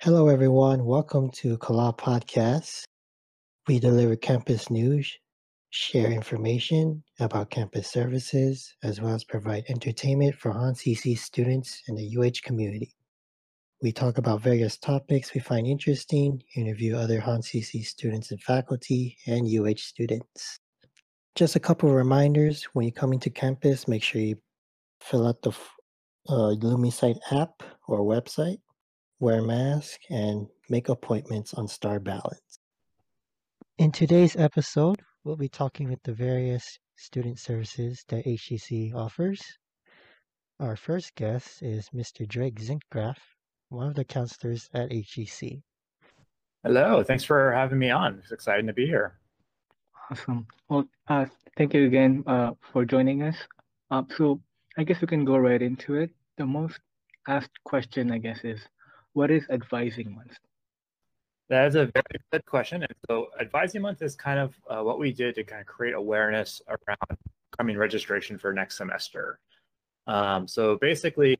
Hello, everyone. Welcome to Kala Podcast. We deliver campus news, share information about campus services, as well as provide entertainment for HonCC students and the UH community. We talk about various topics we find interesting, interview other HonCC students and faculty, and UH students. Just a couple of reminders when you're coming to campus, make sure you fill out the uh, LumiSight app or website, wear a mask, and make appointments on Star Balance. In today's episode, we'll be talking with the various student services that HCC offers. Our first guest is Mr. Drake Zinkgraf, one of the counselors at HCC. Hello, thanks for having me on. It's exciting to be here. Awesome. Well, uh, thank you again uh, for joining us. Uh, so I guess we can go right into it. The most asked question, I guess, is what is Advising Month? That is a very good question. And so Advising Month is kind of uh, what we did to kind of create awareness around coming registration for next semester. Um, so basically,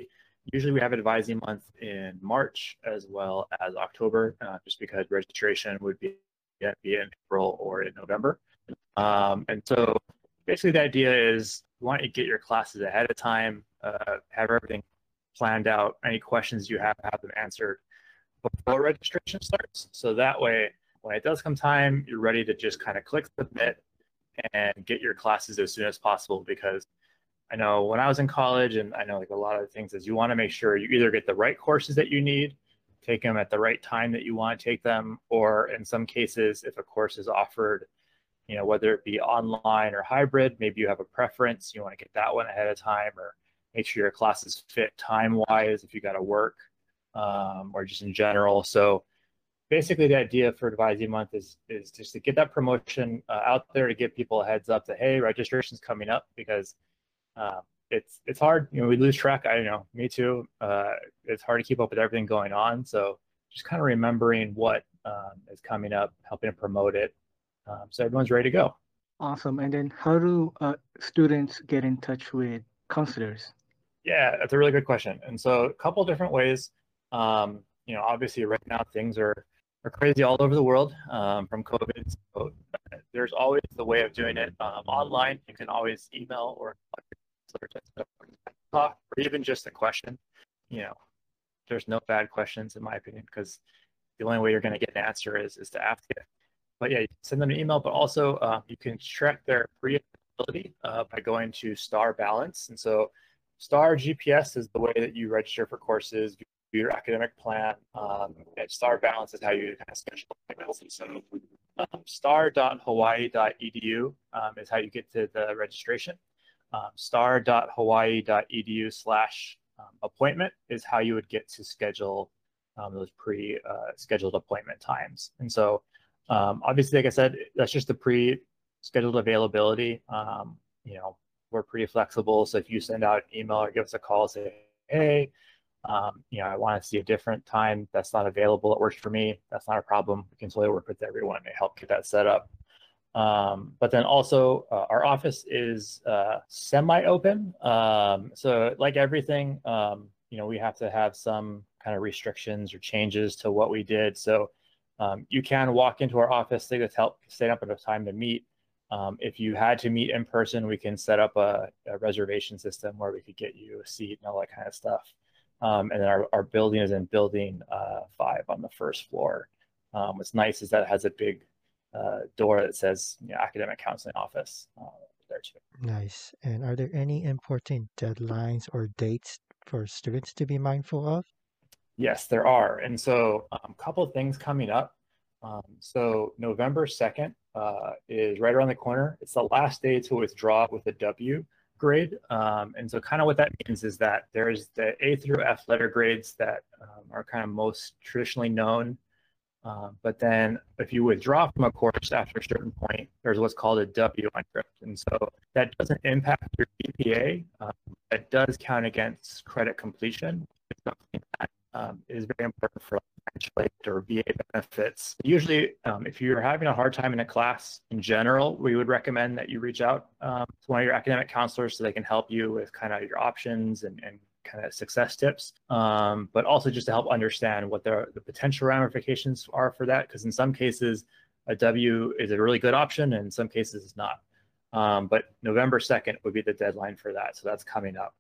usually we have Advising Month in March as well as October, uh, just because registration would be, be in April or in November. Um, and so basically the idea is you want to get your classes ahead of time, uh, have everything planned out. Any questions you have, have them answered before registration starts. So that way, when it does come time, you're ready to just kind of click submit and get your classes as soon as possible because I know when I was in college and I know like a lot of things is you want to make sure you either get the right courses that you need, take them at the right time that you want to take them, or in some cases, if a course is offered you know, whether it be online or hybrid, maybe you have a preference, you want to get that one ahead of time or make sure your classes fit time wise if you got to work um, or just in general. So basically the idea for advising month is, is just to get that promotion uh, out there to give people a heads up that, hey, registration's coming up because uh, it's, it's hard, you know, we lose track. I know, me too. Uh, it's hard to keep up with everything going on. So just kind of remembering what um, is coming up, helping to promote it um, so everyone's ready to go. Awesome. And then how do uh, students get in touch with counselors? Yeah, that's a really good question. And so a couple different ways. Um, you know, obviously right now things are, are crazy all over the world um, from COVID. So there's always the way of doing it um, online. You can always email or talk or even just a question. You know, there's no bad questions in my opinion because the only way you're going to get an answer is is to ask it but yeah, send them an email, but also uh, you can check their pre-availability uh, by going to Star Balance. And so Star GPS is the way that you register for courses, view your academic plan. Um, Star Balance is how you kind of schedule. And so um, star.hawaii.edu um, is how you get to the registration. Um, star.hawaii.edu slash um, appointment is how you would get to schedule um, those pre-scheduled uh, appointment times. And so um, obviously, like I said, that's just the pre-scheduled availability. You know, we're pretty flexible. So if you send out an email or give us a call, say, hey, um, you know, I want to see a different time that's not available. It works for me. That's not a problem. We can totally work with everyone to help get that set up. Um, but then also uh, our office is uh, semi-open. Um, so like everything, um, you know, we have to have some kind of restrictions or changes to what we did. So um, you can walk into our office, they just help set up at a time to meet. Um, if you had to meet in person, we can set up a, a, reservation system where we could get you a seat and all that kind of stuff. Um, and then our, our building is in building uh, five on the first floor. Um, what's nice is that it has a big uh, door that says you know, academic counseling office uh, there too. Nice. And are there any important deadlines or dates for students to be mindful of? Yes, there are. And so a um, couple of things coming up. Um, so November 2nd uh, is right around the corner. It's the last day to withdraw with a W grade. Um, and so kind of what that means is that there's the A through F letter grades that um, are kind of most traditionally known. Um, but then if you withdraw from a course after a certain point, there's what's called a W undrift. And so that doesn't impact your GPA. Um, it does count against credit completion. It's something um, is very important for or VA benefits. Usually, um, if you're having a hard time in a class in general, we would recommend that you reach out um, to one of your academic counselors so they can help you with kind of your options and, and kind of success tips, um, but also just to help understand what the, the potential ramifications are for that. Because in some cases, a W is a really good option, and in some cases, it's not. Um, but November 2nd would be the deadline for that. So that's coming up.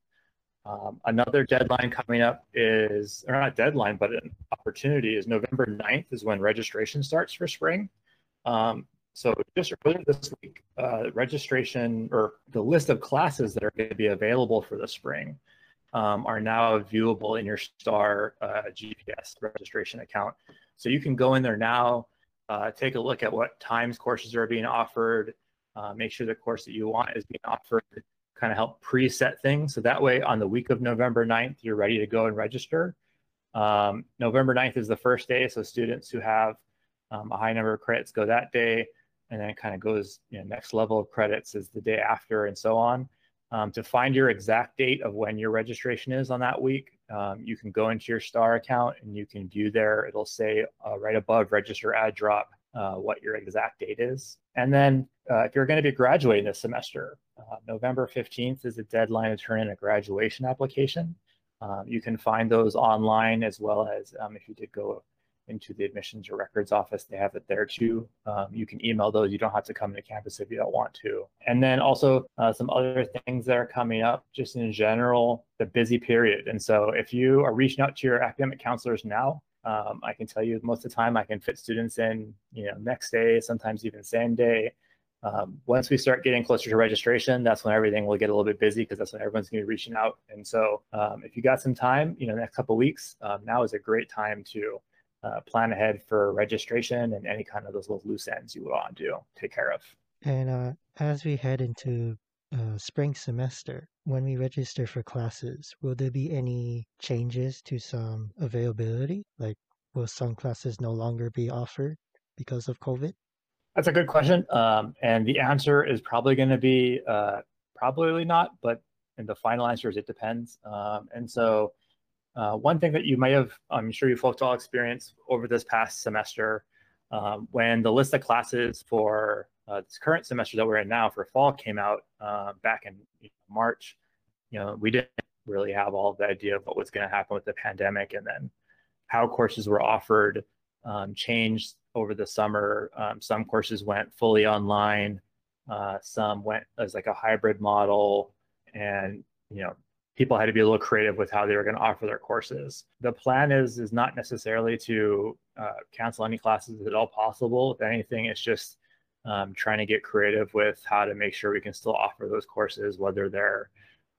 Um, another deadline coming up is, or not deadline, but an opportunity is November 9th is when registration starts for spring. Um, so just earlier this week, uh, registration or the list of classes that are going to be available for the spring um, are now viewable in your STAR uh, GPS registration account. So you can go in there now, uh, take a look at what times courses are being offered, uh, make sure the course that you want is being offered, kind of help preset things. So that way on the week of November 9th, you're ready to go and register. Um, November 9th is the first day. So students who have um, a high number of credits go that day and then it kind of goes, you know, next level of credits is the day after and so on. Um, to find your exact date of when your registration is on that week, um, you can go into your STAR account and you can view there. It'll say uh, right above register add drop uh, what your exact date is. And then uh, if you're going to be graduating this semester, uh, November 15th is the deadline to turn in a graduation application. Um, you can find those online as well as um, if you did go into the admissions or records office. They have it there too. Um, you can email those. You don't have to come to campus if you don't want to. And then also uh, some other things that are coming up just in general, the busy period. And so if you are reaching out to your academic counselors now, um, I can tell you most of the time I can fit students in, you know, next day, sometimes even same day. Um, once we start getting closer to registration, that's when everything will get a little bit busy because that's when everyone's going to be reaching out. And so, um, if you got some time, you know, next couple weeks, um, now is a great time to uh, plan ahead for registration and any kind of those little loose ends you would want to take care of. And uh, as we head into uh, spring semester, when we register for classes, will there be any changes to some availability? Like, will some classes no longer be offered because of COVID? That's a good question. Um, and the answer is probably going to be uh, probably not, but and the final answer is it depends. Um, and so uh, one thing that you might have, I'm sure you folks all experienced over this past semester, um, when the list of classes for uh, this current semester that we're in now for fall came out uh, back in March, you know, we didn't really have all the idea of what was going to happen with the pandemic and then how courses were offered um, changed over the summer. Um, some courses went fully online, uh, some went as like a hybrid model, and you know people had to be a little creative with how they were going to offer their courses. The plan is is not necessarily to uh, cancel any classes at all possible. If anything, it's just um, trying to get creative with how to make sure we can still offer those courses, whether they're,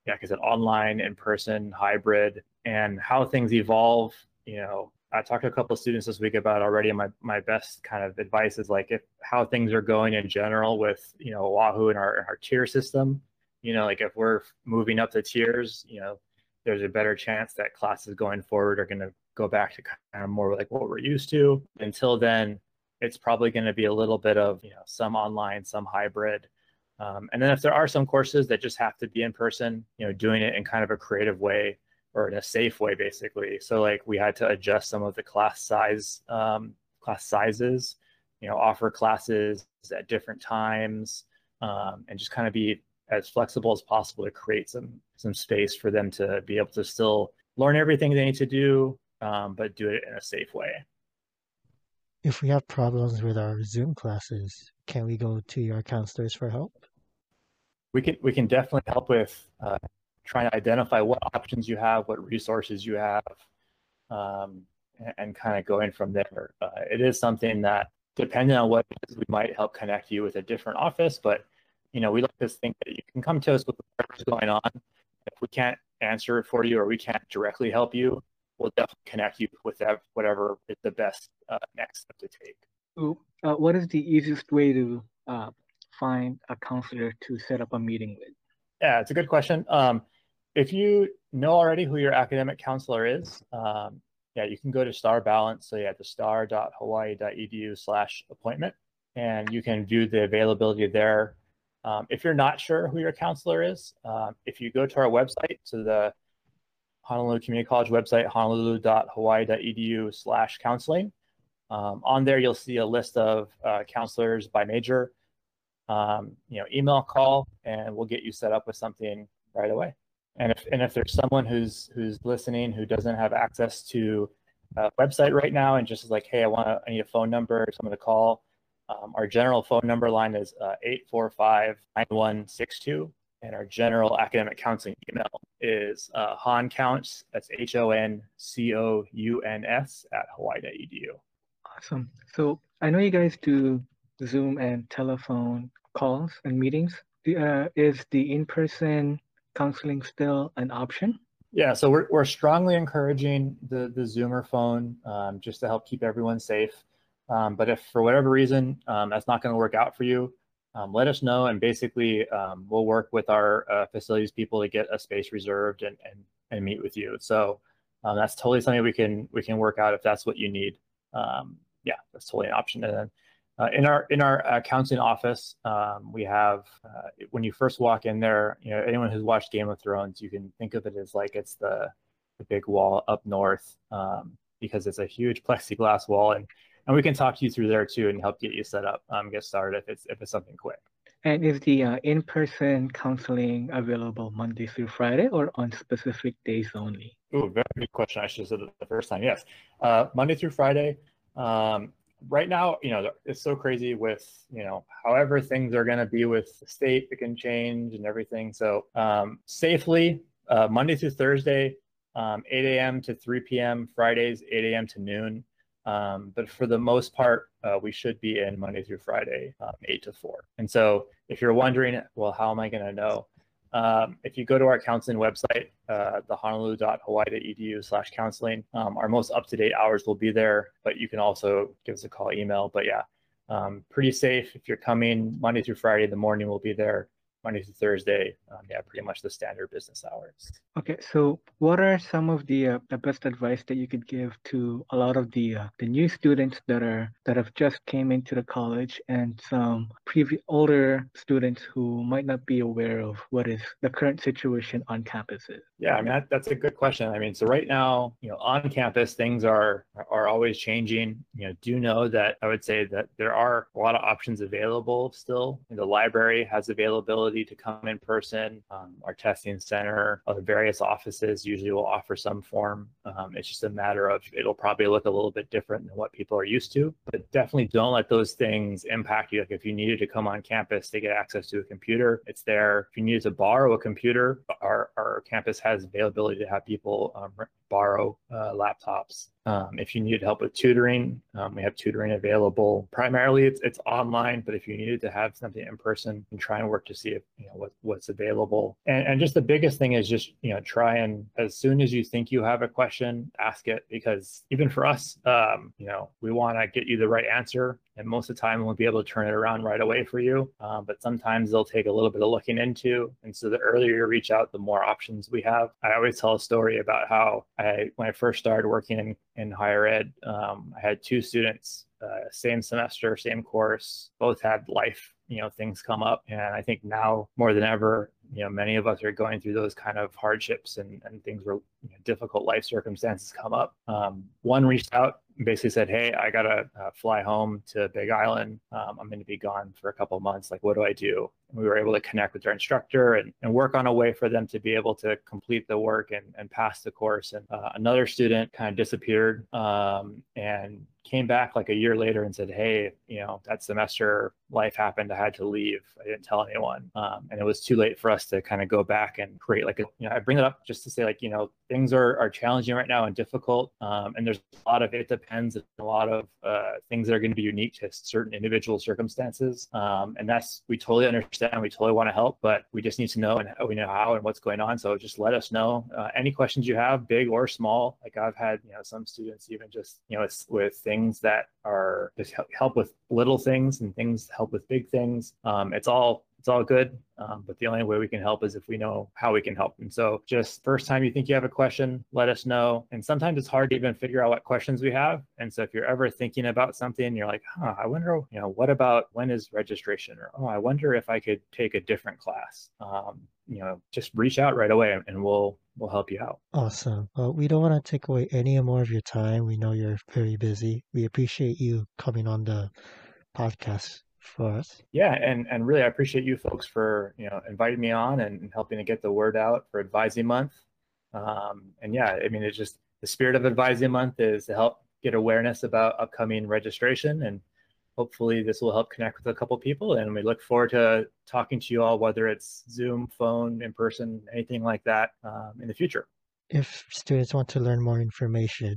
yeah, like I said, online, in person, hybrid, and how things evolve. You know, I talked to a couple of students this week about already. My my best kind of advice is like if how things are going in general with you know Oahu and our our tier system you know, like if we're moving up the tiers, you know, there's a better chance that classes going forward are going to go back to kind of more like what we're used to. Until then, it's probably going to be a little bit of, you know, some online, some hybrid. Um, and then if there are some courses that just have to be in person, you know, doing it in kind of a creative way or in a safe way, basically. So like we had to adjust some of the class size, um, class sizes, you know, offer classes at different times, um, and just kind of be as flexible as possible to create some some space for them to be able to still learn everything they need to do, um, but do it in a safe way. If we have problems with our Zoom classes, can we go to your counselors for help? We can we can definitely help with uh, trying to identify what options you have, what resources you have, um, and, and kind of going from there. Uh, it is something that, depending on what is, we might help connect you with a different office, but you know, we like to think that you can come to us with whatever's going on. If we can't answer it for you or we can't directly help you, we'll definitely connect you with that, whatever is the best uh, next step to take. Uh, what is the easiest way to uh, find a counselor to set up a meeting with? Yeah, it's a good question. Um, if you know already who your academic counselor is, um, yeah, you can go to Star Balance. So yeah, the star.hawaii.edu slash appointment, and you can view the availability there. Um, if you're not sure who your counselor is, um, if you go to our website, to the Honolulu Community College website, honolulu.hawaii.edu slash counseling, um, on there you'll see a list of uh, counselors by major. Um, you know, email, call, and we'll get you set up with something right away. And if and if there's someone who's who's listening who doesn't have access to a website right now and just is like, hey, I want I need a phone number, or someone to call. Um, our general phone number line is uh, 845-9162. And our general academic counseling email is uh, honcouns, that's H-O-N-C-O-U-N-S at hawaii.edu. Awesome. So I know you guys do Zoom and telephone calls and meetings. Uh, is the in-person counseling still an option? Yeah, so we're, we're strongly encouraging the, the Zoomer phone um, just to help keep everyone safe. Um, but if for whatever reason um, that's not going to work out for you, um, let us know and basically um, we'll work with our uh, facilities people to get a space reserved and, and, and meet with you. So um, that's totally something we can we can work out if that's what you need. yeah, that's totally an option. And then uh, in our in our uh, counseling office, um, we have uh, when you first walk in there, you know anyone who's watched Game of Thrones, you can think of it as like it's the the big wall up north um, because it's a huge plexiglass wall, and and we can talk to you through there too and help get you set up, um, get started if it's if it's something quick. And is the uh, in-person counseling available Monday through Friday or on specific days only? Oh, very good question. I should have said it the first time. Yes, uh, Monday through Friday. Um, right now, you know, it's so crazy with, you know, however things are going to be with the state, it can change and everything. So um, safely, uh, Monday through Thursday, um, 8 a.m. to 3 p.m., Fridays, 8 a.m. to noon. Um, but for the most part, uh, we should be in Monday through Friday, um, 8 to 4. And so if you're wondering, well, how am I going to know? Um, if you go to our counseling website, uh, the honolulu.hawaii.edu slash counseling, um, our most up-to-date hours will be there, but you can also give us a call, email. But yeah, um, pretty safe. If you're coming Monday through Friday, the morning we'll be there. Monday to Thursday, um, yeah, pretty much the standard business hours. Okay, so what are some of the uh, the best advice that you could give to a lot of the uh, the new students that are that have just came into the college and some previous older students who might not be aware of what is the current situation on campuses? Yeah, I mean that, that's a good question. I mean, so right now, you know, on campus things are are always changing. You know, do know that I would say that there are a lot of options available still. The library has availability ability to come in person. Um, our testing center, other various offices usually will offer some form. Um, it's just a matter of it'll probably look a little bit different than what people are used to, but definitely don't let those things impact you. Like if you needed to come on campus to get access to a computer, it's there. If you needed to borrow a computer, our, our campus has availability to have people um, borrow uh, laptops. Um, if you needed help with tutoring, um, we have tutoring available. Primarily, it's, it's online, but if you needed to have something in person, and try and work to see if you know what, what's available. And, and just the biggest thing is just you know try and as soon as you think you have a question, ask it because even for us, um, you know, we want to get you the right answer and most of the time we'll be able to turn it around right away for you. Um, but sometimes they'll take a little bit of looking into. And so the earlier you reach out, the more options we have. I always tell a story about how I, when I first started working in, in higher ed, um, I had two students, uh, same semester, same course, both had life you know things come up and i think now more than ever you know many of us are going through those kind of hardships and, and things where you know, difficult life circumstances come up um, one reached out basically said, "Hey, I gotta uh, fly home to Big Island. Um, I'm going to be gone for a couple months. Like, what do I do?" We were able to connect with their instructor and, and work on a way for them to be able to complete the work and, and pass the course. And uh, another student kind of disappeared um, and came back like a year later and said, "Hey, you know, that semester life happened. I had to leave. I didn't tell anyone, um, and it was too late for us to kind of go back and create like a, you know, I bring it up just to say like, you know, things are are challenging right now and difficult, um, and there's a lot of it depends, a lot of uh, things that are going to be unique to certain individual circumstances, um, and that's we totally understand. We totally want to help, but we just need to know and we know how and what's going on. So just let us know uh, any questions you have, big or small. Like I've had, you know, some students even just you know, it's with things things that are just help with little things and things help with big things. Um, it's all it's all good. Um, but the only way we can help is if we know how we can help. And so just first time you think you have a question, let us know. And sometimes it's hard to even figure out what questions we have. And so if you're ever thinking about something, you're like, huh, I wonder, you know, what about when is registration? Or, oh, I wonder if I could take a different class. Um, you know, just reach out right away and we'll we'll help you out. Awesome. Well, we don't want to take away any more of your time. We know you're very busy. We appreciate you coming on the podcast for us. Yeah, and and really, I appreciate you folks for you know inviting me on and, helping to get the word out for Advising Month. Um, and yeah, I mean, it's just the spirit of Advising Month is to help get awareness about upcoming registration, and hopefully, this will help connect with a couple people. And we look forward to talking to you all, whether it's Zoom, phone, in person, anything like that, um, in the future. If students want to learn more information,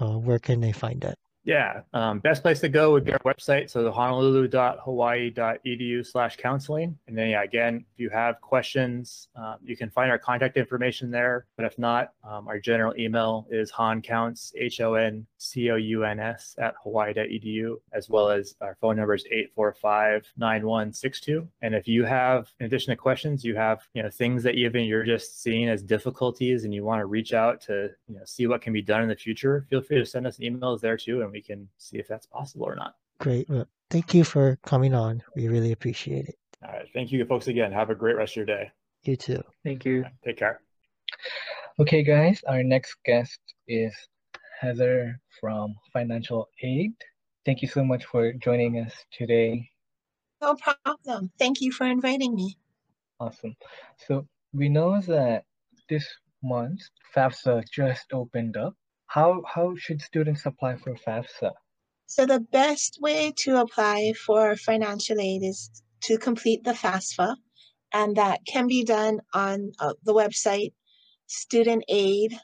uh, where can they find that? Yeah, um, best place to go would be our website, so the honolulu.hawaii.edu slash counseling. And then, yeah, again, if you have questions, um, you can find our contact information there. But if not, um, our general email is honcouns, H-O-N-C-O-U-N-S at hawaii.edu, as well as our phone number is 845-9162. And if you have, in addition to questions, you have, you know, things that even you're just seeing as difficulties and you want to reach out to, you know, see what can be done in the future, feel free to send us emails there too. And we can see if that's possible or not. Great. Well, thank you for coming on. We really appreciate it. All right. Thank you, folks, again. Have a great rest of your day. You too. Thank you. Take care. Okay, guys, our next guest is Heather from Financial Aid. Thank you so much for joining us today. No problem. Thank you for inviting me. Awesome. So we know that this month FAFSA just opened up. How how should students apply for FAFSA? So the best way to apply for financial aid is to complete the FAFSA, and that can be done on uh, the website studentaid.gov.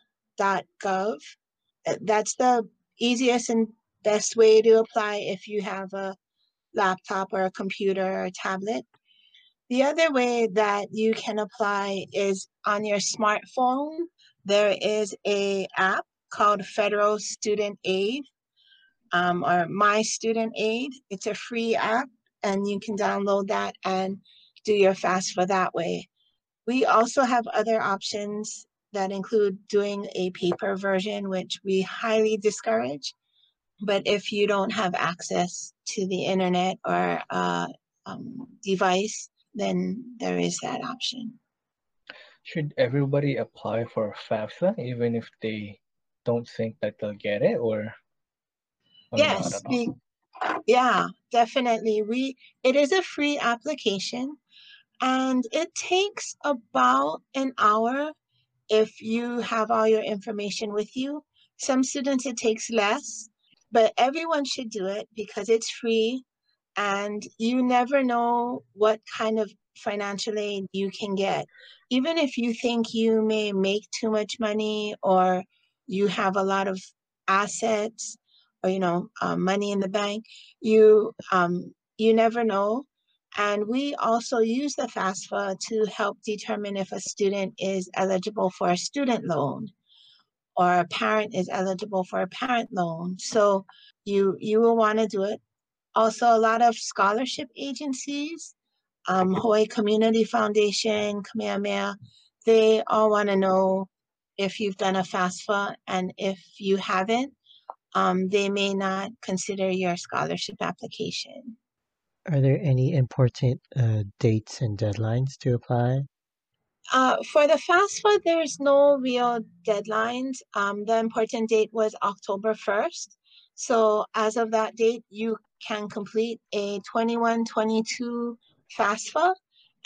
Uh, That's the easiest and best way to apply if you have a laptop or a computer or a tablet. The other way that you can apply is on your smartphone. There is a app called Federal Student Aid um, or My Student Aid. It's a free app, and you can download that and do your FAFSA that way. We also have other options that include doing a paper version, which we highly discourage. But if you don't have access to the internet or uh, um, device, then there is that option. Should everybody apply for FAFSA even if they don't think that they'll get it or, or Yes, we, yeah, definitely. We it is a free application and it takes about an hour if you have all your information with you. Some students it takes less, but everyone should do it because it's free and you never know what kind of financial aid you can get. Even if you think you may make too much money or you have a lot of assets or you know uh, money in the bank, you um, you never know. And we also use the FAFSA to help determine if a student is eligible for a student loan or a parent is eligible for a parent loan. So you you will want to do it. Also, a lot of scholarship agencies, um, Hawaii Community Foundation, Kamehameha, they all want to know if you've done a FAFSA, and if you haven't, um, they may not consider your scholarship application. Are there any important uh, dates and deadlines to apply? Uh, for the FAFSA, there's no real deadlines. Um, the important date was October 1st. So as of that date, you can complete a 21-22 FAFSA.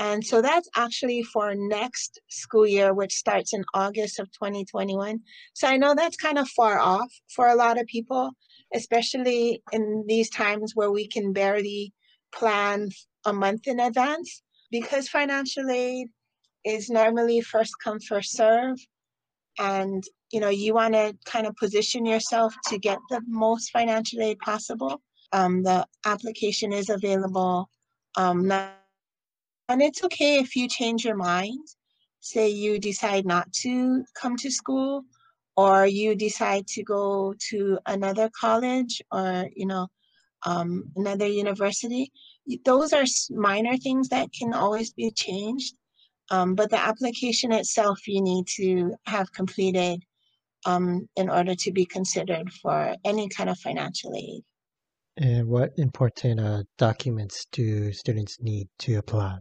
And so that's actually for next school year, which starts in August of 2021. So I know that's kind of far off for a lot of people, especially in these times where we can barely plan a month in advance because financial aid is normally first come first serve. And you know you want to kind of position yourself to get the most financial aid possible. Um, the application is available um, now, and it's okay if you change your mind say you decide not to come to school or you decide to go to another college or you know um, another university those are minor things that can always be changed um, but the application itself you need to have completed um, in order to be considered for any kind of financial aid. And what important uh, documents do students need to apply?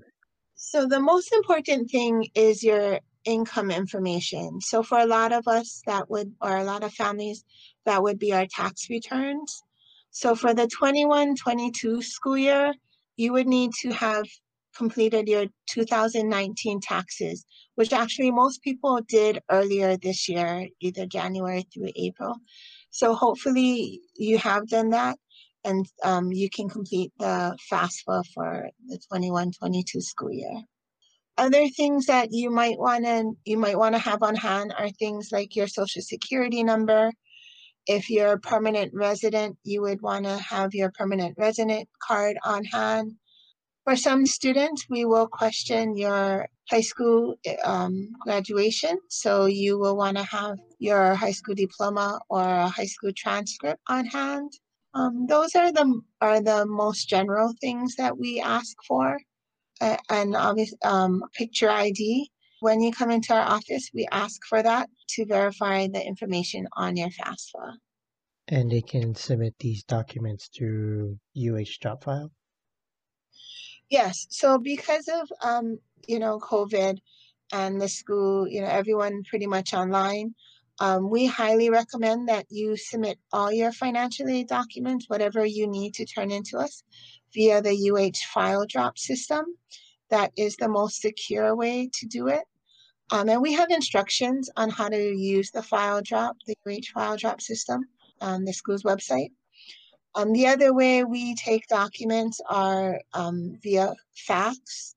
So the most important thing is your income information. So for a lot of us that would, or a lot of families, that would be our tax returns. So for the 21-22 school year, you would need to have completed your 2019 taxes, which actually most people did earlier this year, either January through April. So hopefully you have done that and um, you can complete the FAFSA for the 21-22 school year. Other things that you might want to you might want to have on hand are things like your social security number. If you're a permanent resident, you would want to have your permanent resident card on hand. For some students, we will question your high school um, graduation. So you will want to have your high school diploma or a high school transcript on hand. Um, those are the are the most general things that we ask for, uh, and obviously um, picture ID. When you come into our office, we ask for that to verify the information on your FAFSA. And they can submit these documents through UH drop file. Yes. So because of um, you know COVID and the school, you know everyone pretty much online, um, we highly recommend that you submit all your financial aid documents, whatever you need to turn into us, via the UH file drop system. That is the most secure way to do it. Um, and we have instructions on how to use the file drop, the UH file drop system on the school's website. Um, the other way we take documents are um, via fax.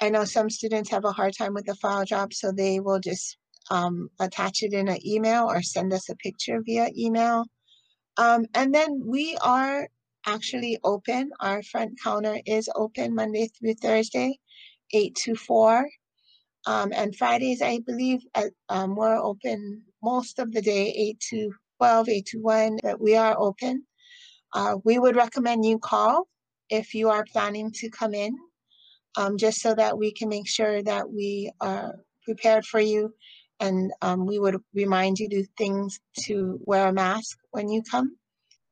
I know some students have a hard time with the file drop, so they will just um, attach it in an email or send us a picture via email. Um, and then we are actually open. Our front counter is open Monday through Thursday, 8 to 4. Um, and Fridays, I believe, at, um, we're open most of the day, 8 to 12, 8 to 1, but we are open. Uh, we would recommend you call if you are planning to come in, um, just so that we can make sure that we are prepared for you and um, we would remind you to things to wear a mask when you come.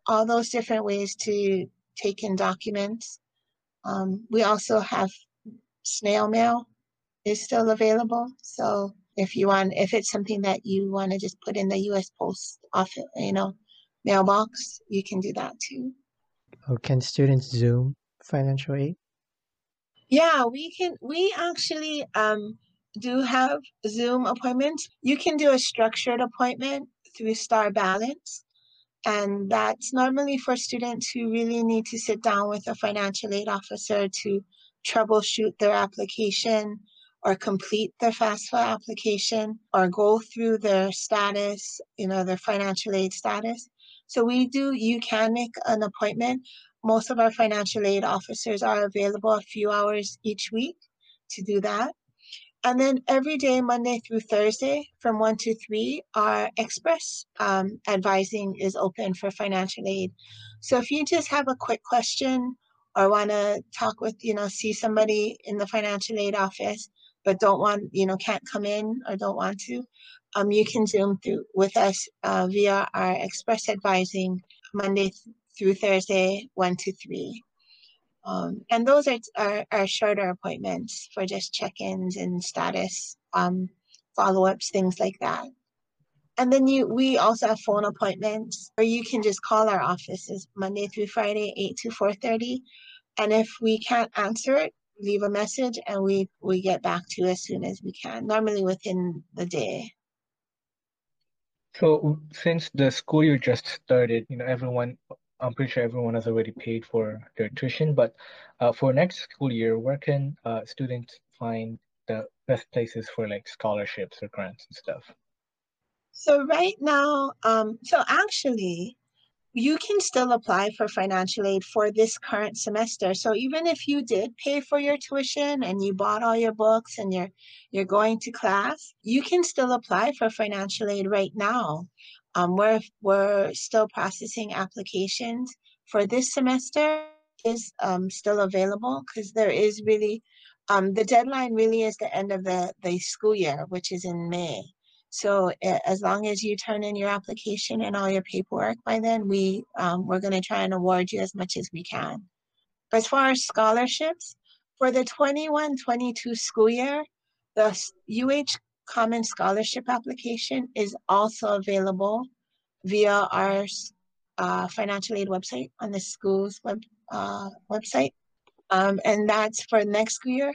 All those different ways to take in documents. Um, we also have snail mail is still available. So if you want, if it's something that you want to just put in the U.S. Post office, you know, mailbox, you can do that too. Oh, can students Zoom financial aid? Yeah, we can. We actually um, do have Zoom appointments. You can do a structured appointment through Star Balance. And that's normally for students who really need to sit down with a financial aid officer to troubleshoot their application or complete their FAFSA application or go through their status, you know, their financial aid status. So we do, you can make an appointment. Most of our financial aid officers are available a few hours each week to do that. And then every day, Monday through Thursday, from 1 to 3, our express um, advising is open for financial aid. So if you just have a quick question or want to talk with, you know, see somebody in the financial aid office, but don't want, you know, can't come in or don't want to, um, you can Zoom through with us uh, via our express advising Monday th- through Thursday, 1 to 3. Um, and those are, are, are, shorter appointments for just check-ins and status um, follow-ups, things like that. And then you, we also have phone appointments where you can just call our offices Monday through Friday, 8 to 4.30. And if we can't answer it, leave a message and we, we get back to you as soon as we can, normally within the day. So since the school year just started, you know, everyone I'm pretty sure everyone has already paid for their tuition, but uh, for next school year, where can uh, students find the best places for like scholarships or grants and stuff? So right now, um, so actually, you can still apply for financial aid for this current semester. So even if you did pay for your tuition and you bought all your books and you're you're going to class, you can still apply for financial aid right now. Um, we're, we're still processing applications for this semester is um, still available because there is really, um, the deadline really is the end of the, the school year, which is in May. So as long as you turn in your application and all your paperwork by then, we, um, we're going to try and award you as much as we can. As far as scholarships, for the 21-22 school year, the UH Common Scholarship application is also available via our uh, financial aid website on the school's web uh, website. um, and that's for next year.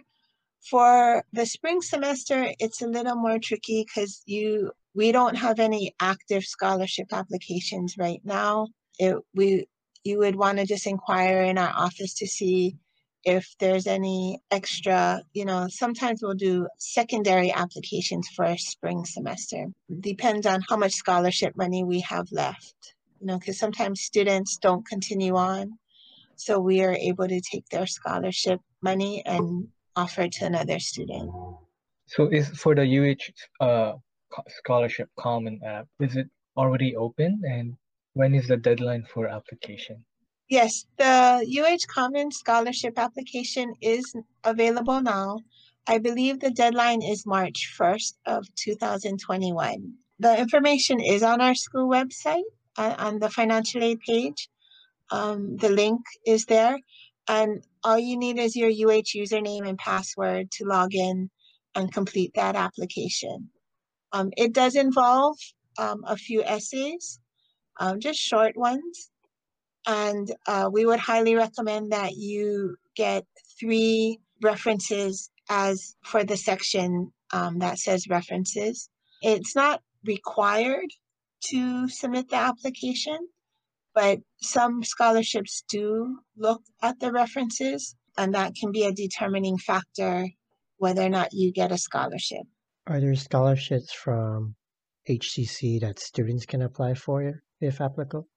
For the spring semester, it's a little more tricky because you we don't have any active scholarship applications right now. It, we you would want to just inquire in our office to see if there's any extra, you know, sometimes we'll do secondary applications for spring semester. Depends on how much scholarship money we have left, you know, because sometimes students don't continue on. So we are able to take their scholarship money and offer it to another student. So is for the UH uh, scholarship common app, is it already open and when is the deadline for application? Yes, the UH Common Scholarship application is available now. I believe the deadline is March 1st of 2021. The information is on our school website uh, on the financial aid page. Um, the link is there and all you need is your UH username and password to log in and complete that application. Um, it does involve um, a few essays, um, just short ones. And uh, we would highly recommend that you get three references as for the section um, that says references. It's not required to submit the application, but some scholarships do look at the references, and that can be a determining factor whether or not you get a scholarship. Are there scholarships from HCC that students can apply for if applicable?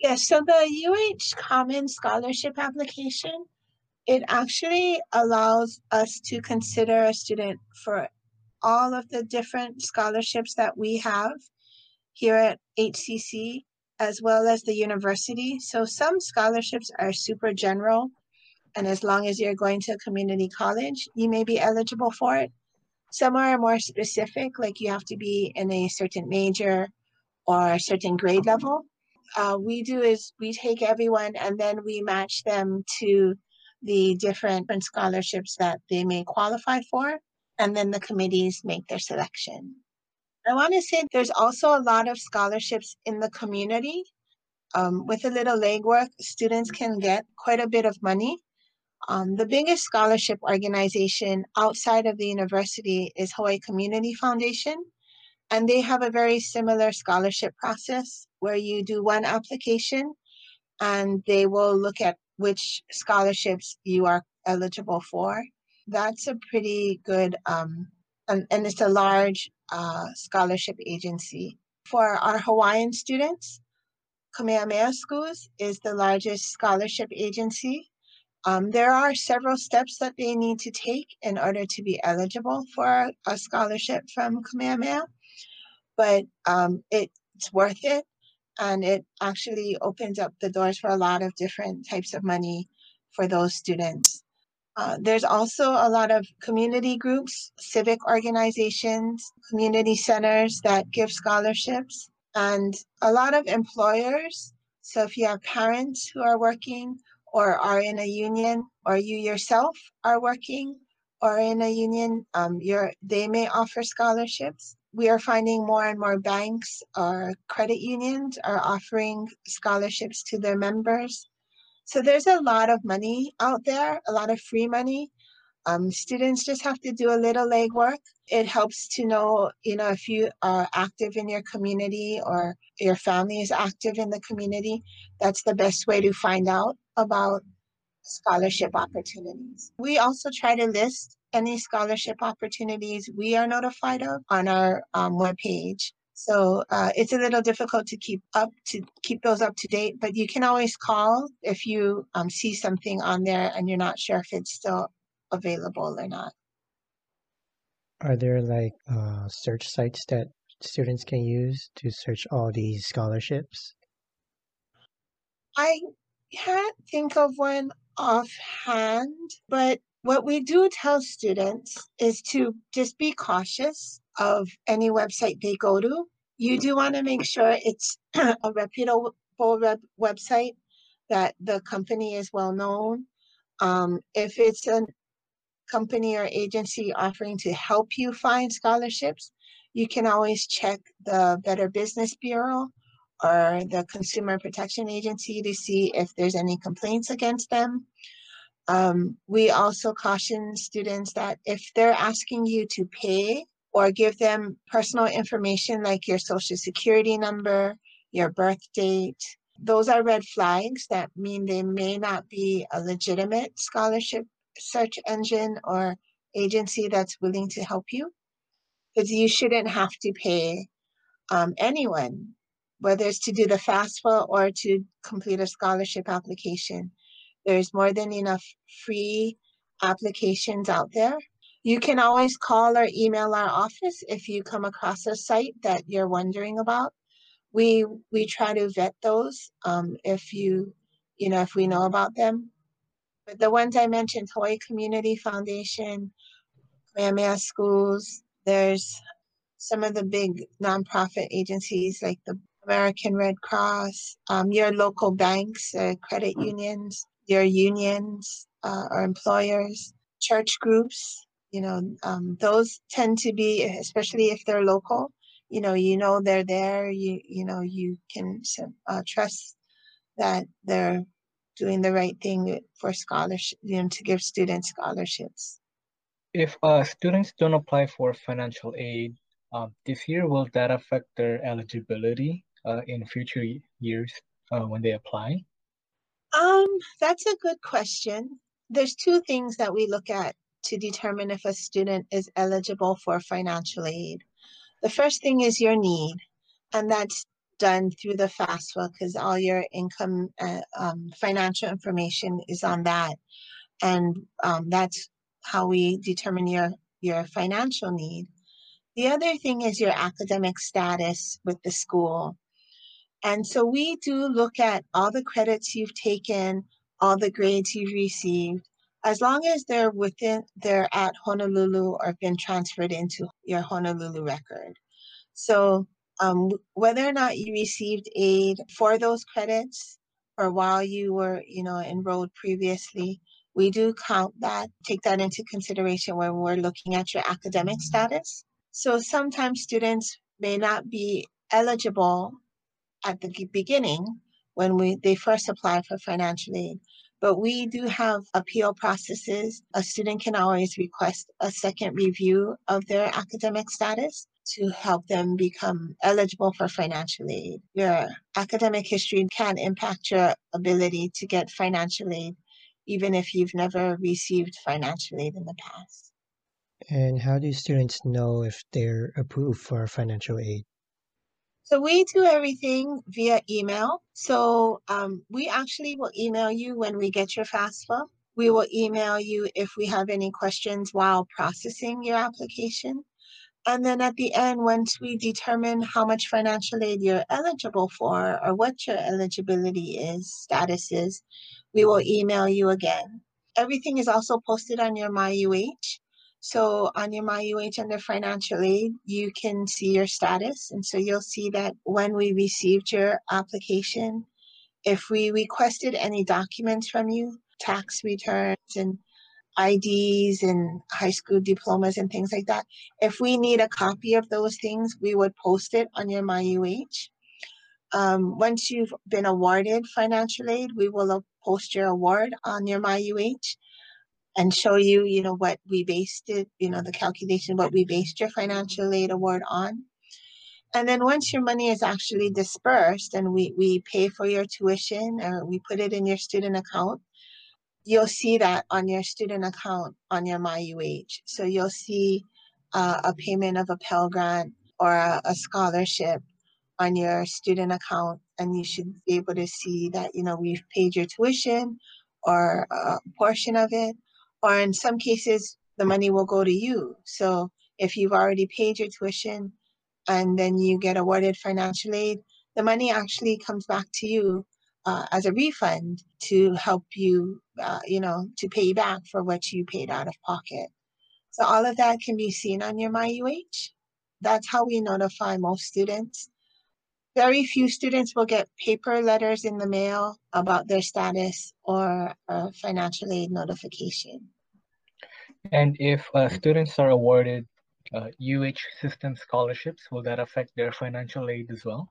Yes, so the UH Common Scholarship application, it actually allows us to consider a student for all of the different scholarships that we have here at HCC as well as the university. So some scholarships are super general and as long as you're going to a community college, you may be eligible for it. Some are more specific, like you have to be in a certain major or a certain grade level uh, we do is we take everyone and then we match them to the different scholarships that they may qualify for, and then the committees make their selection. I want to say there's also a lot of scholarships in the community. Um, with a little legwork, students can get quite a bit of money. Um, the biggest scholarship organization outside of the university is Hawaii Community Foundation, and they have a very similar scholarship process where you do one application and they will look at which scholarships you are eligible for. That's a pretty good, um, and, and it's a large uh, scholarship agency. For our Hawaiian students, Kamehameha Schools is the largest scholarship agency. Um, there are several steps that they need to take in order to be eligible for a scholarship from Kamehameha, but um, it's worth it and it actually opens up the doors for a lot of different types of money for those students. Uh, there's also a lot of community groups, civic organizations, community centers that give scholarships, and a lot of employers. So if you have parents who are working or are in a union, or you yourself are working or in a union, um, they may offer scholarships we are finding more and more banks or credit unions are offering scholarships to their members. So there's a lot of money out there, a lot of free money. Um, students just have to do a little legwork. It helps to know, you know, if you are active in your community or your family is active in the community, that's the best way to find out about scholarship opportunities. We also try to list any scholarship opportunities we are notified of on our um, webpage. So uh, it's a little difficult to keep up to keep those up to date, but you can always call if you um, see something on there and you're not sure if it's still available or not. Are there like uh, search sites that students can use to search all these scholarships? I can't think of one offhand, but what we do tell students is to just be cautious of any website they go to. You do want to make sure it's a reputable web- website, that the company is well known. Um, if it's a company or agency offering to help you find scholarships, you can always check the Better Business Bureau or the Consumer Protection Agency to see if there's any complaints against them. Um, we also caution students that if they're asking you to pay or give them personal information like your social security number, your birth date, those are red flags that mean they may not be a legitimate scholarship search engine or agency that's willing to help you. Because you shouldn't have to pay um, anyone, whether it's to do the FAFSA or to complete a scholarship application. There's more than enough free applications out there. You can always call or email our office if you come across a site that you're wondering about. We we try to vet those um, if you you know if we know about them. But the ones I mentioned, Hawaii Community Foundation, Kamehameha Schools, there's some of the big nonprofit agencies like the American Red Cross, um, your local banks, uh, credit unions, your unions uh, or employers, church groups, you know, um, those tend to be, especially if they're local, you know, you know they're there, you, you know, you can uh, trust that they're doing the right thing for scholarship, you know, to give students scholarships. If uh, students don't apply for financial aid um, this year, will that affect their eligibility uh, in future years uh, when they apply? Um, that's a good question. There's two things that we look at to determine if a student is eligible for financial aid. The first thing is your need, and that's done through the FAFSA because all your income, uh, um, financial information is on that, and um, that's how we determine your your financial need. The other thing is your academic status with the school. And so we do look at all the credits you've taken, all the grades you've received, as long as they're within, they're at Honolulu or been transferred into your Honolulu record. So um, whether or not you received aid for those credits or while you were, you know, enrolled previously, we do count that, take that into consideration when we're looking at your academic status. So sometimes students may not be eligible at the beginning when we they first apply for financial aid. But we do have appeal processes. A student can always request a second review of their academic status to help them become eligible for financial aid. Your academic history can impact your ability to get financial aid, even if you've never received financial aid in the past. And how do students know if they're approved for financial aid? So we do everything via email. So um, we actually will email you when we get your FAFSA. We will email you if we have any questions while processing your application. And then at the end, once we determine how much financial aid you're eligible for or what your eligibility is, status is, we will email you again. Everything is also posted on your MyUH. So on your MyUH under financial aid, you can see your status. And so you'll see that when we received your application, if we requested any documents from you, tax returns and IDs and high school diplomas and things like that, if we need a copy of those things, we would post it on your MyUH. Um, once you've been awarded financial aid, we will post your award on your MyUH and show you, you know, what we based it, you know, the calculation, what we based your financial aid award on. And then once your money is actually dispersed and we, we pay for your tuition or we put it in your student account, you'll see that on your student account on your MyUH. So you'll see uh, a payment of a Pell Grant or a, a scholarship on your student account and you should be able to see that, you know, we've paid your tuition or a portion of it or in some cases, the money will go to you. So if you've already paid your tuition and then you get awarded financial aid, the money actually comes back to you uh, as a refund to help you, uh, you know, to pay back for what you paid out of pocket. So all of that can be seen on your MyUH. That's how we notify most students. Very few students will get paper letters in the mail about their status or a financial aid notification. And if uh, students are awarded uh, UH system scholarships, will that affect their financial aid as well?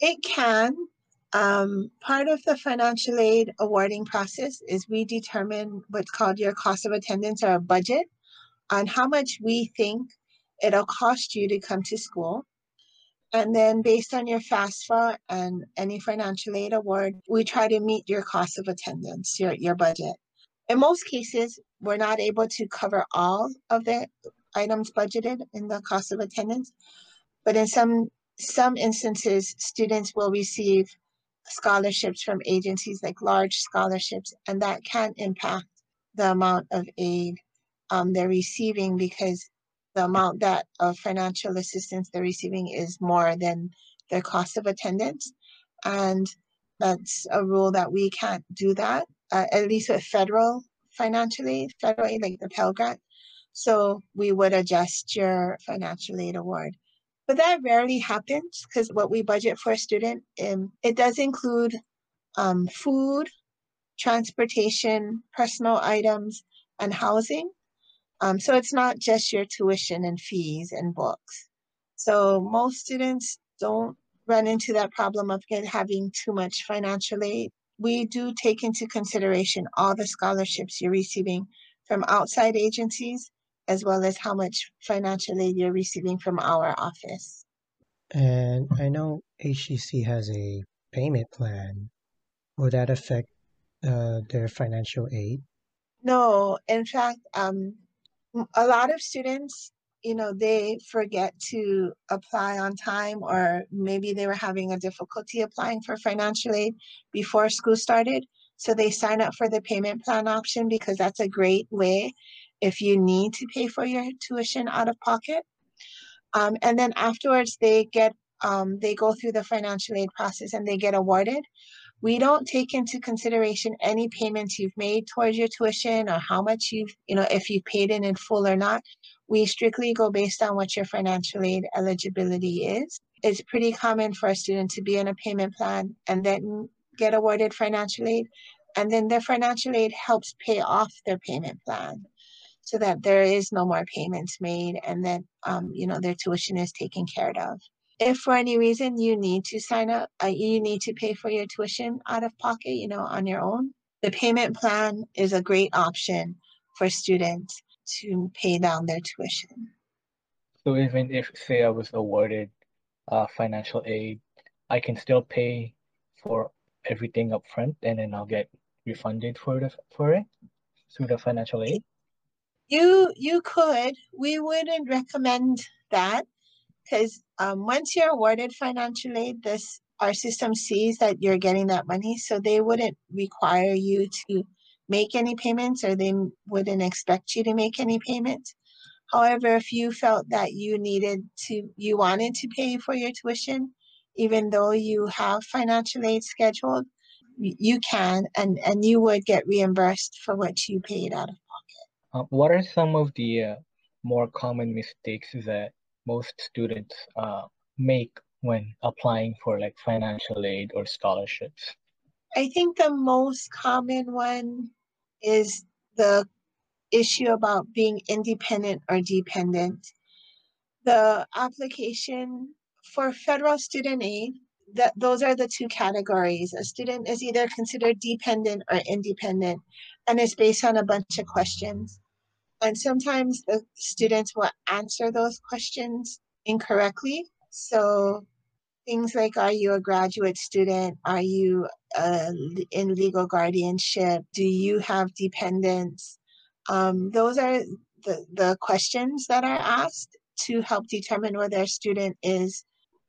It can. Um, part of the financial aid awarding process is we determine what's called your cost of attendance or a budget on how much we think it'll cost you to come to school. And then based on your FAFSA and any financial aid award, we try to meet your cost of attendance, your, your budget. In most cases, we're not able to cover all of the items budgeted in the cost of attendance, but in some some instances, students will receive scholarships from agencies like large scholarships, and that can impact the amount of aid um, they're receiving because the amount that of financial assistance they're receiving is more than their cost of attendance. And that's a rule that we can't do that, uh, at least with federal financial aid, federal aid like the Pell Grant. So we would adjust your financial aid award. But that rarely happens because what we budget for a student, um, it does include um, food, transportation, personal items, and housing. Um, so it's not just your tuition and fees and books. So most students don't run into that problem of having too much financial aid. We do take into consideration all the scholarships you're receiving from outside agencies, as well as how much financial aid you're receiving from our office. And I know HCC has a payment plan. Will that affect uh, their financial aid? No, in fact, um, a lot of students you know they forget to apply on time or maybe they were having a difficulty applying for financial aid before school started. So they sign up for the payment plan option because that's a great way if you need to pay for your tuition out of pocket. Um, and then afterwards they get um, they go through the financial aid process and they get awarded we don't take into consideration any payments you've made towards your tuition or how much you've, you know, if you've paid in in full or not. We strictly go based on what your financial aid eligibility is. It's pretty common for a student to be in a payment plan and then get awarded financial aid. And then their financial aid helps pay off their payment plan so that there is no more payments made and that, um, you know, their tuition is taken care of if for any reason you need to sign up, uh, you need to pay for your tuition out of pocket, you know, on your own, the payment plan is a great option for students to pay down their tuition. So even if, say, I was awarded uh, financial aid, I can still pay for everything up front and then I'll get refunded for the for it through the financial aid? You you could. We wouldn't recommend that because um, once you're awarded financial aid, this our system sees that you're getting that money, so they wouldn't require you to make any payments, or they wouldn't expect you to make any payments. However, if you felt that you needed to, you wanted to pay for your tuition, even though you have financial aid scheduled, you can, and and you would get reimbursed for what you paid out of pocket. Uh, what are some of the uh, more common mistakes that most students uh, make when applying for like financial aid or scholarships? I think the most common one is the issue about being independent or dependent. The application for federal student aid, that those are the two categories. A student is either considered dependent or independent, and it's based on a bunch of questions. And sometimes the students will answer those questions incorrectly. So things like Are you a graduate student? Are you uh, in legal guardianship? Do you have dependents? Um, those are the, the questions that are asked to help determine whether a student is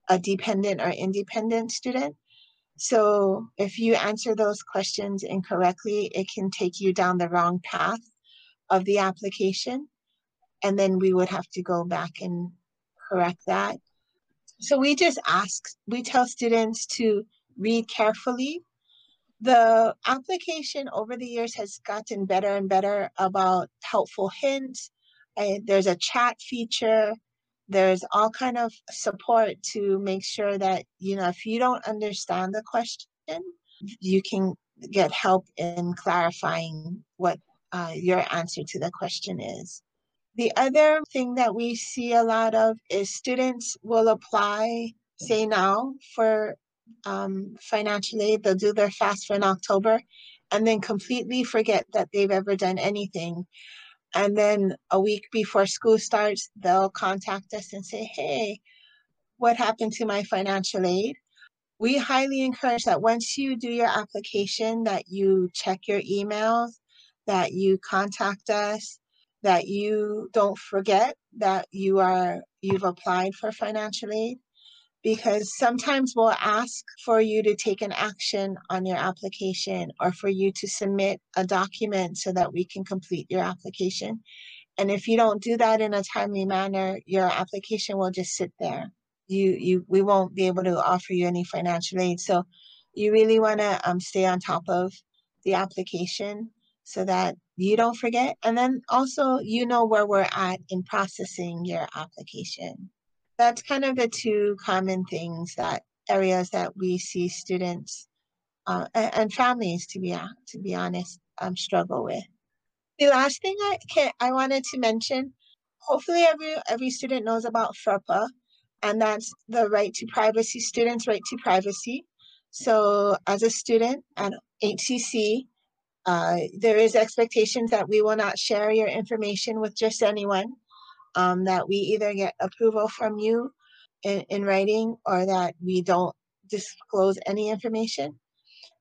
a dependent or independent student. So if you answer those questions incorrectly, it can take you down the wrong path of the application. And then we would have to go back and correct that. So we just ask, we tell students to read carefully. The application over the years has gotten better and better about helpful hints. there's a chat feature. There's all kind of support to make sure that, you know, if you don't understand the question, you can get help in clarifying what uh, your answer to the question is. The other thing that we see a lot of is students will apply, say now, for um, financial aid. They'll do their FAFSA in October and then completely forget that they've ever done anything. And then a week before school starts, they'll contact us and say, hey, what happened to my financial aid? We highly encourage that once you do your application, that you check your emails, that you contact us, that you don't forget that you are you've applied for financial aid because sometimes we'll ask for you to take an action on your application or for you to submit a document so that we can complete your application. And if you don't do that in a timely manner, your application will just sit there. You, you, we won't be able to offer you any financial aid. So you really want to um, stay on top of the application so that you don't forget. And then also, you know where we're at in processing your application that's kind of the two common things that areas that we see students uh, and, families, to be to be honest, um, struggle with. The last thing I can I wanted to mention, hopefully every every student knows about FERPA, and that's the right to privacy, students' right to privacy. So as a student at HCC, uh, there is expectations that we will not share your information with just anyone um, that we either get approval from you in, in writing or that we don't disclose any information.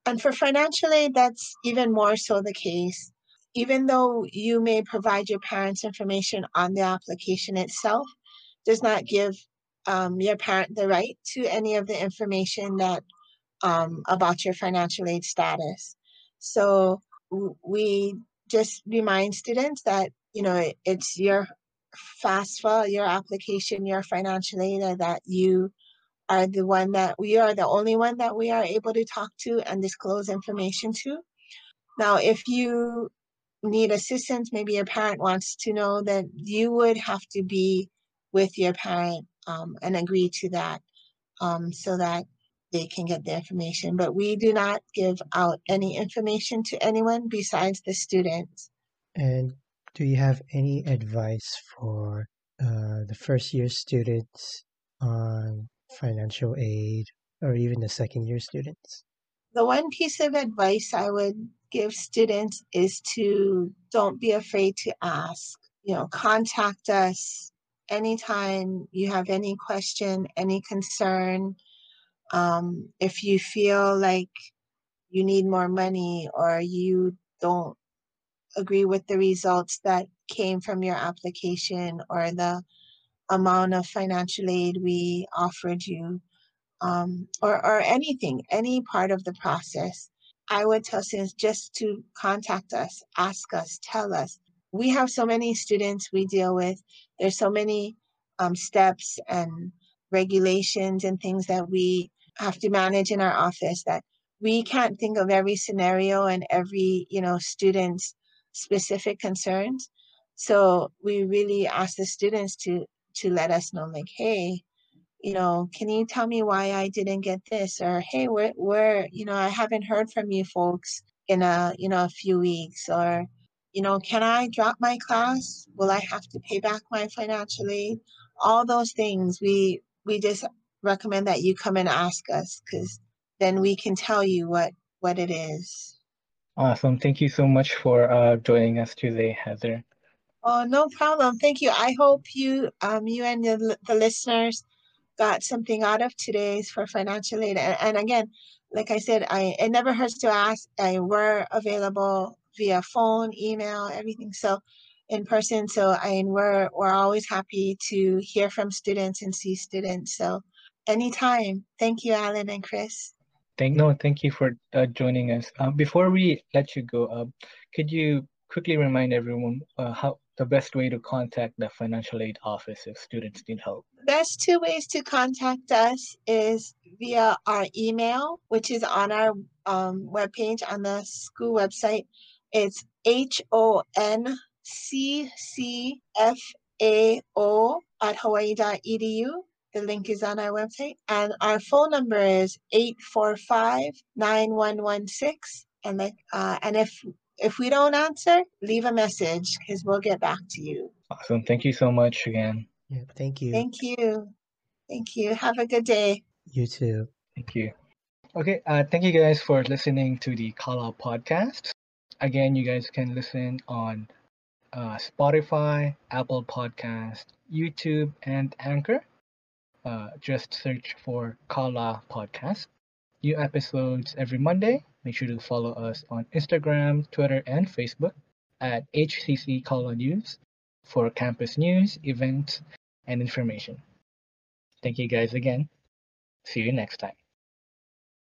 And for financial aid, that's even more so the case. Even though you may provide your parents information on the application itself, does not give um, your parent the right to any of the information that um, about your financial aid status. So we just remind students that you know it, it's your FAFSA, your application, your financial aid, that you are the one that we are the only one that we are able to talk to and disclose information to. Now, if you need assistance, maybe your parent wants to know that you would have to be with your parent um, and agree to that um, so that they can get the information. But we do not give out any information to anyone besides the students. And do you have any advice for uh, the first year students on financial aid or even the second year students? The one piece of advice I would give students is to don't be afraid to ask. You know, contact us anytime you have any question, any concern. Um, if you feel like you need more money or you don't agree with the results that came from your application or the amount of financial aid we offered you um, or, or anything, any part of the process, I would tell students just to contact us, ask us, tell us. We have so many students we deal with. There's so many um, steps and regulations and things that we have to manage in our office that we can't think of every scenario and every you know student's specific concerns. So we really ask the students to to let us know, like, hey, you know, can you tell me why I didn't get this? Or hey, where where, you know, I haven't heard from you folks in a, you know, a few weeks. Or, you know, can I drop my class? Will I have to pay back my financial aid? All those things we we just recommend that you come and ask us because then we can tell you what what it is. Awesome. Thank you so much for uh, joining us today, Heather. Oh, no problem. Thank you. I hope you, um, you and the, the listeners got something out of today's for financial aid. And, and again, like I said, I it never hurts to ask. I we're available via phone, email, everything. So in person. So I we're we're always happy to hear from students and see students. So anytime. Thank you, Alan and Chris. Thank no, thank you for uh, joining us. Uh, before we let you go, uh, could you quickly remind everyone uh, how the best way to contact the financial aid office if students need help? Best two ways to contact us is via our email, which is on our um, webpage on the school website. It's H O N C C F A O at hawaii.edu. The link is on our website. And our phone number is 845-9116. And, uh, and if if we don't answer, leave a message because we'll get back to you. Awesome. Thank you so much again. Yeah, thank you. Thank you. Thank you. Have a good day. You too. Thank you. Okay, uh, thank you guys for listening to the Kala podcast. Again, you guys can listen on uh, Spotify, Apple Podcast, YouTube, and Anchor. Uh, just search for Kala Podcast. New episodes every Monday. Make sure to follow us on Instagram, Twitter, and Facebook at HCC Kala News for campus news, events, and information. Thank you guys again. See you next time.